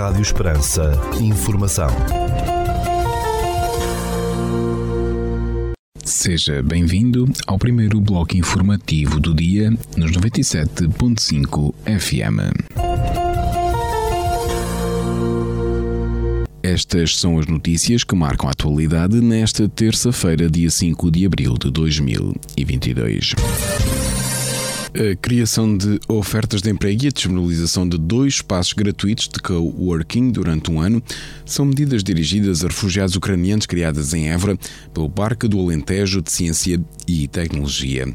Rádio Esperança. Informação. Seja bem-vindo ao primeiro bloco informativo do dia nos 97.5 FM. Estas são as notícias que marcam a atualidade nesta terça-feira, dia 5 de abril de 2022. A criação de ofertas de emprego e a disponibilização de dois espaços gratuitos de coworking durante um ano são medidas dirigidas a refugiados ucranianos criadas em Évora pelo Parque do Alentejo de Ciência e Tecnologia.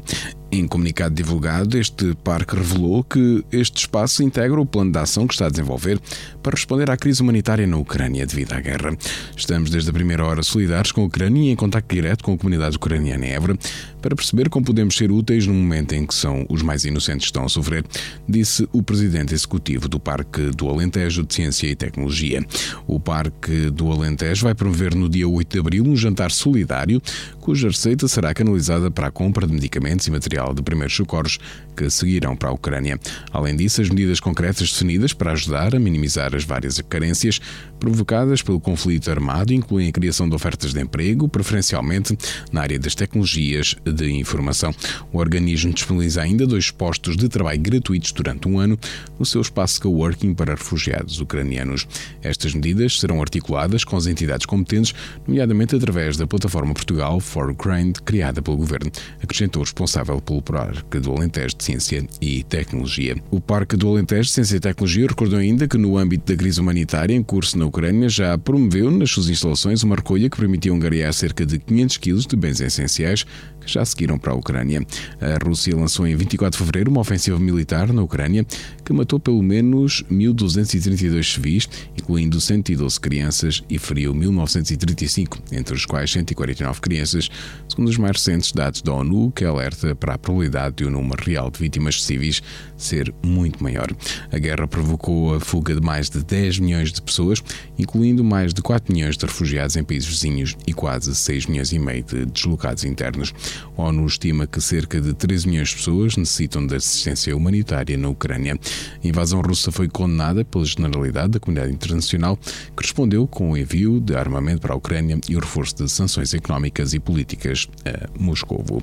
Em comunicado divulgado, este parque revelou que este espaço integra o plano de ação que está a desenvolver para responder à crise humanitária na Ucrânia devido à guerra. Estamos desde a primeira hora solidários com a Ucrânia e em contato direto com a comunidade ucraniana em Évora para perceber como podemos ser úteis no momento em que são os mais inocentes que estão a sofrer, disse o presidente executivo do Parque do Alentejo de Ciência e Tecnologia. O Parque do Alentejo vai promover no dia 8 de abril um jantar solidário cuja receita será canalizada para a compra de medicamentos e material de primeiros socorros que seguirão para a Ucrânia. Além disso, as medidas concretas definidas para ajudar a minimizar as várias carências provocadas pelo conflito armado incluem a criação de ofertas de emprego, preferencialmente na área das tecnologias de informação. O organismo disponibiliza ainda dois postos de trabalho gratuitos durante um ano no seu espaço coworking para refugiados ucranianos. Estas medidas serão articuladas com as entidades competentes, nomeadamente através da plataforma Portugal for Ukraine, criada pelo governo, acrescentou o responsável pelo Parque do Alentejo Ciência e Tecnologia. O Parque do Alentejo de Ciência e Tecnologia recordou ainda que, no âmbito da crise humanitária em curso na Ucrânia, já promoveu nas suas instalações uma recolha que permitiu angariar cerca de 500 quilos de bens essenciais que já seguiram para a Ucrânia. A Rússia lançou em 24 de fevereiro uma ofensiva militar na Ucrânia que matou pelo menos 1.232 civis, incluindo 112 crianças, e feriu 1.935, entre os quais 149 crianças, segundo os mais recentes dados da ONU, que alerta para a probabilidade de um número real de vítimas civis ser muito maior. A guerra provocou a fuga de mais de 10 milhões de pessoas, incluindo mais de 4 milhões de refugiados em países vizinhos e quase 6 milhões e meio de deslocados internos. A ONU estima que cerca de 13 milhões de pessoas necessitam de assistência humanitária na Ucrânia. A invasão russa foi condenada pela generalidade da comunidade internacional, que respondeu com o envio de armamento para a Ucrânia e o reforço de sanções económicas e políticas a Moscovo.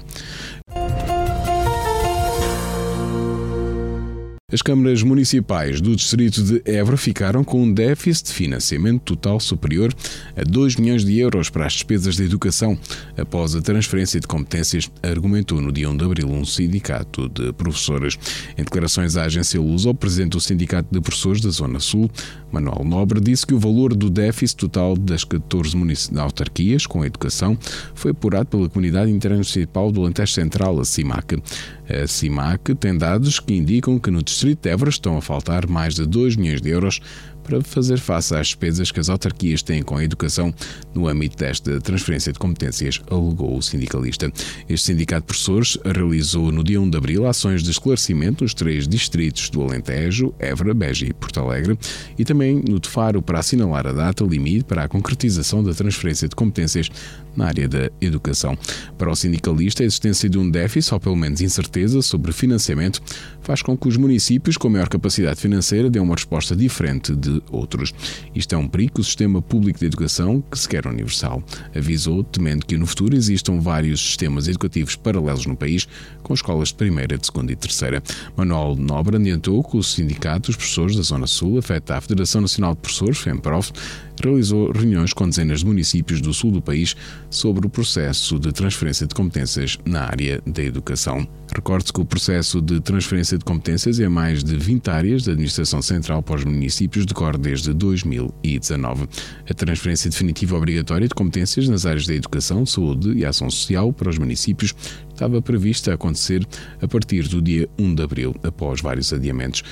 As câmaras municipais do distrito de Évora ficaram com um déficit de financiamento total superior a 2 milhões de euros para as despesas de educação, após a transferência de competências, argumentou no dia 1 de abril um sindicato de professores. Em declarações à agência Lusa, o presidente do Sindicato de Professores da Zona Sul, Manuel Nobre, disse que o valor do déficit total das 14 autarquias com a educação foi apurado pela Comunidade Intermunicipal do Alentejo Central, a CIMAC. A CIMAC tem dados que indicam que no distrito de Évora estão a faltar mais de 2 milhões de euros para fazer face às despesas que as autarquias têm com a educação no âmbito desta transferência de competências, alegou o sindicalista. Este sindicato de professores realizou no dia 1 de abril ações de esclarecimento nos três distritos do Alentejo, Évora, Beja e Porto Alegre e também no de Faro para assinalar a data limite para a concretização da transferência de competências na área da educação. Para o sindicalista, a existência de um déficit ou pelo menos incerteza sobre financiamento faz com que os municípios com maior capacidade financeira dêem uma resposta diferente de outros. Isto é um perigo o sistema público de educação que se quer universal. Avisou, temendo que no futuro existam vários sistemas educativos paralelos no país, com escolas de primeira, de segunda e terceira. Manuel Nobre adiantou que o Sindicato dos Professores da Zona Sul, afeta a Federação Nacional de Professores, FEMPROF, realizou reuniões com dezenas de municípios do sul do país sobre o processo de transferência de competências na área da educação. Recorde-se que o processo de transferência de competências em mais de 20 áreas da administração central para os municípios decorre desde 2019. A transferência definitiva obrigatória de competências nas áreas da educação, saúde e ação social para os municípios estava prevista acontecer a partir do dia 1 de abril, após vários adiamentos.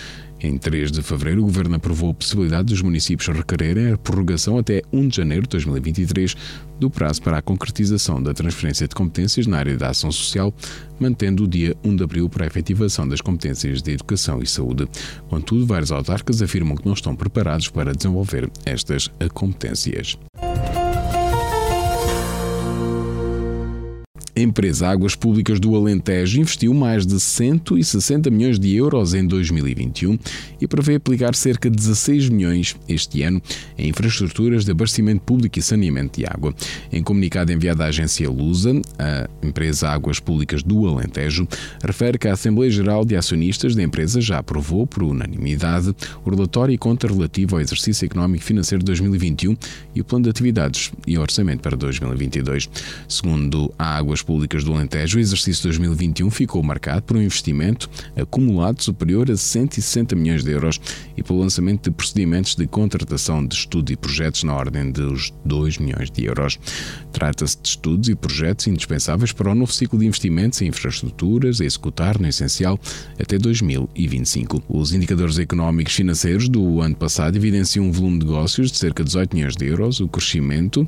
Em 3 de fevereiro, o Governo aprovou a possibilidade dos municípios requererem a prorrogação até 1 de janeiro de 2023 do prazo para a concretização da transferência de competências na área da ação social, mantendo o dia 1 de abril para a efetivação das competências de educação e saúde. Contudo, vários autarcas afirmam que não estão preparados para desenvolver estas competências. Empresa Águas Públicas do Alentejo investiu mais de 160 milhões de euros em 2021 e prevê aplicar cerca de 16 milhões este ano em infraestruturas de abastecimento público e saneamento de água. Em comunicado enviado à agência Lusa, a empresa Águas Públicas do Alentejo refere que a Assembleia Geral de Acionistas da empresa já aprovou, por unanimidade, o relatório e conta relativo ao exercício económico e financeiro de 2021 e o plano de atividades e orçamento para 2022. Segundo a Águas Públicas do Alentejo, o exercício 2021 ficou marcado por um investimento acumulado superior a 160 milhões de euros e pelo lançamento de procedimentos de contratação de estudo e projetos na ordem dos 2 milhões de euros. Trata-se de estudos e projetos indispensáveis para o novo ciclo de investimentos em infraestruturas a executar, no essencial, até 2025. Os indicadores económicos financeiros do ano passado evidenciam um volume de negócios de cerca de 18 milhões de euros, o crescimento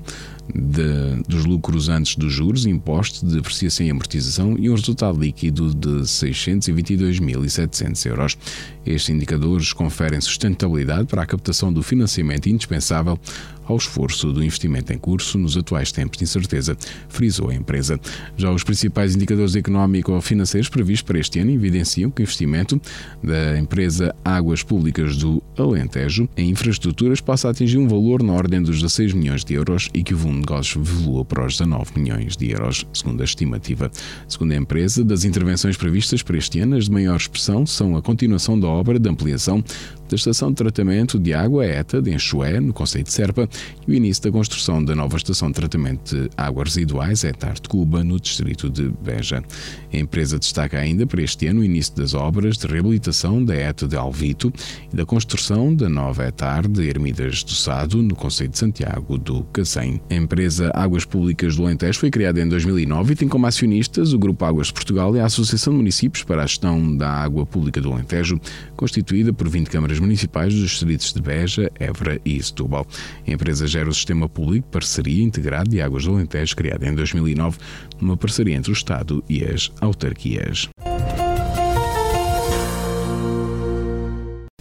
de, dos lucros antes dos juros, impostos de depreciação e amortização e um resultado líquido de 622.700 euros. Estes indicadores conferem sustentabilidade para a captação do financiamento indispensável ao esforço do investimento em curso nos atuais tempos de incerteza, frisou a empresa. Já os principais indicadores económico-financeiros previstos para este ano evidenciam que o investimento da empresa Águas Públicas do Alentejo em infraestruturas passa a atingir um valor na ordem dos 16 milhões de euros e que o volume de negócios evoluiu para os 19 milhões de euros, segundo a estimativa. Segundo a empresa, das intervenções previstas para este ano, as de maior expressão são a continuação da obra de ampliação da estação de tratamento de água ETA de Enxué, no Conceito de Serpa, e o início da construção da nova estação de tratamento de águas residuais ETAR de Cuba, no distrito de Beja. A empresa destaca ainda para este ano o início das obras de reabilitação da ETA de Alvito e da construção da nova ETAR de Ermidas do Sado, no Conceito de Santiago do Cacém. A empresa Águas Públicas do Alentejo foi criada em 2009 e tem como acionistas o Grupo Águas de Portugal e a Associação de Municípios para a Gestão da Água Pública do Alentejo, constituída por 20 câmaras municipais dos distritos de Beja, Évora e Setúbal. A empresa gera o Sistema Público Parceria Integrado de Águas do Alentejo, criado em 2009, numa parceria entre o Estado e as autarquias.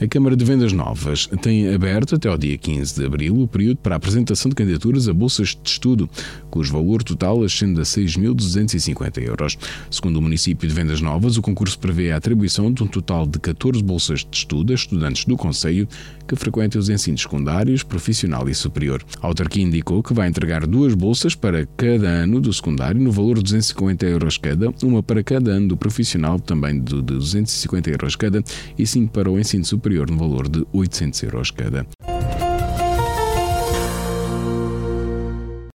A Câmara de Vendas Novas tem aberto até ao dia 15 de abril o período para a apresentação de candidaturas a bolsas de estudo, cujo valor total ascende a 6.250 euros. Segundo o município de Vendas Novas, o concurso prevê a atribuição de um total de 14 bolsas de estudo a estudantes do Conselho que frequentem os ensinos secundários, profissional e superior. A autarquia indicou que vai entregar duas bolsas para cada ano do secundário no valor de 250 euros cada, uma para cada ano do profissional também de 250 euros cada e cinco para o ensino superior superior no valor de 800 euros cada.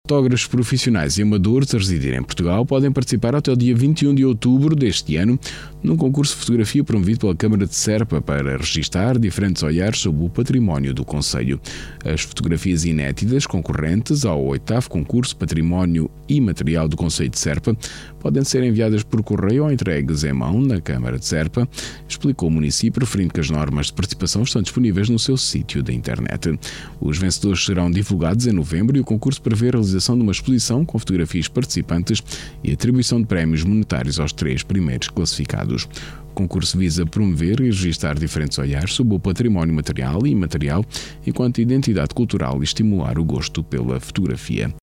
Fotógrafos profissionais e amadores a residir em Portugal podem participar até o dia 21 de outubro deste ano num concurso de fotografia promovido pela Câmara de Serpa para registar diferentes olhares sobre o património do Conselho. As fotografias inéditas concorrentes ao oitavo concurso Património Imaterial do Conselho de Serpa podem ser enviadas por correio ou entregues em mão na Câmara de Serpa, explicou o município, referindo que as normas de participação estão disponíveis no seu sítio da internet. Os vencedores serão divulgados em novembro e o concurso prevê a realização de uma exposição com fotografias participantes e atribuição de prémios monetários aos três primeiros classificados. O concurso visa promover e registrar diferentes olhares sobre o património material e imaterial enquanto identidade cultural e estimular o gosto pela fotografia.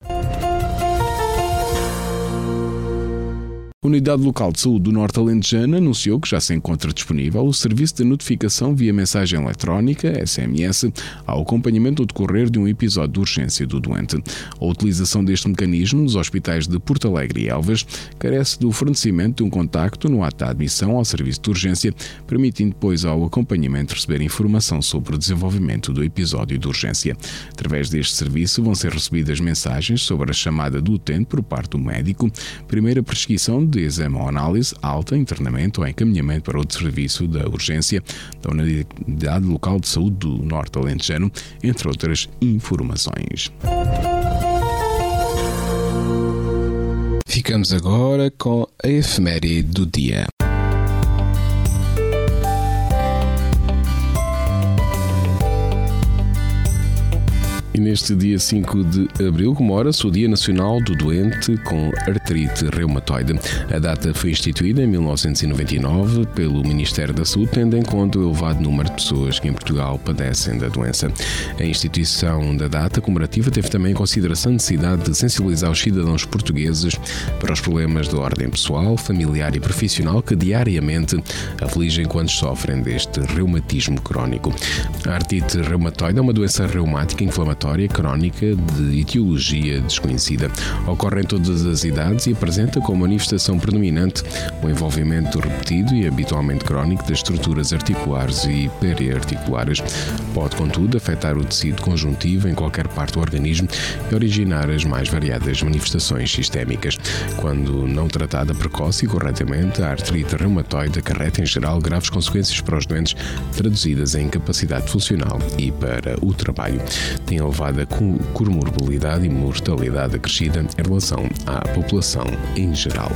A Unidade Local de Saúde do Norte Alentejano anunciou que já se encontra disponível o serviço de notificação via mensagem eletrónica, SMS, ao acompanhamento do decorrer de um episódio de urgência do doente. A utilização deste mecanismo nos hospitais de Porto Alegre e Elvas carece do fornecimento de um contacto no ato de admissão ao serviço de urgência, permitindo depois ao acompanhamento receber informação sobre o desenvolvimento do episódio de urgência. Através deste serviço vão ser recebidas mensagens sobre a chamada do utente por parte do médico, primeira prescrição de exame ou análise, alta, internamento ou encaminhamento para outro serviço da urgência da Unidade Local de Saúde do Norte Alentejano, entre outras informações. Ficamos agora com a efeméride do dia. E neste dia 5 de abril comemora-se o Dia Nacional do Doente com Artrite Reumatoide. A data foi instituída em 1999 pelo Ministério da Saúde, tendo em conta o elevado número de pessoas que em Portugal padecem da doença. A instituição da data comemorativa teve também em consideração a necessidade de sensibilizar os cidadãos portugueses para os problemas de ordem pessoal, familiar e profissional que diariamente afligem quando sofrem deste reumatismo crónico. A artrite reumatoide é uma doença reumática inflamatória inflamatória crónica de etiologia desconhecida. Ocorre em todas as idades e apresenta como manifestação predominante o envolvimento repetido e habitualmente crónico das estruturas articulares e periarticulares. Pode, contudo, afetar o tecido conjuntivo em qualquer parte do organismo e originar as mais variadas manifestações sistémicas. Quando não tratada precoce e corretamente, a artrite reumatoide acarreta em geral graves consequências para os doentes, traduzidas em incapacidade funcional e para o trabalho. Tem elevada comorbilidade e mortalidade acrescida em relação à população em geral.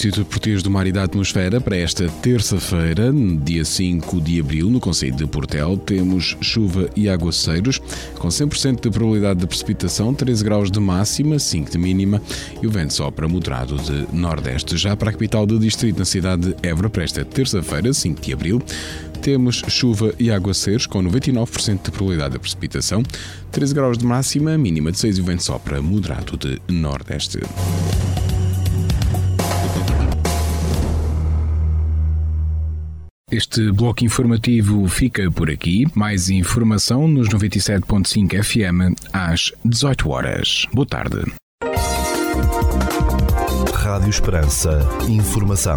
Instituto Português do Mar e da Atmosfera, para esta terça-feira, dia 5 de abril, no Conselho de Portel, temos chuva e aguaceiros, com 100% de probabilidade de precipitação, 13 graus de máxima, 5 de mínima, e o vento sopra moderado de nordeste. Já para a capital do distrito, na cidade de Évora, para esta terça-feira, 5 de abril, temos chuva e aguaceiros com 99% de probabilidade de precipitação, 13 graus de máxima, mínima de 6 e o vento sopra moderado de nordeste. Este bloco informativo fica por aqui. Mais informação nos 97.5 FM às 18 horas. Boa tarde. Rádio Esperança. Informação.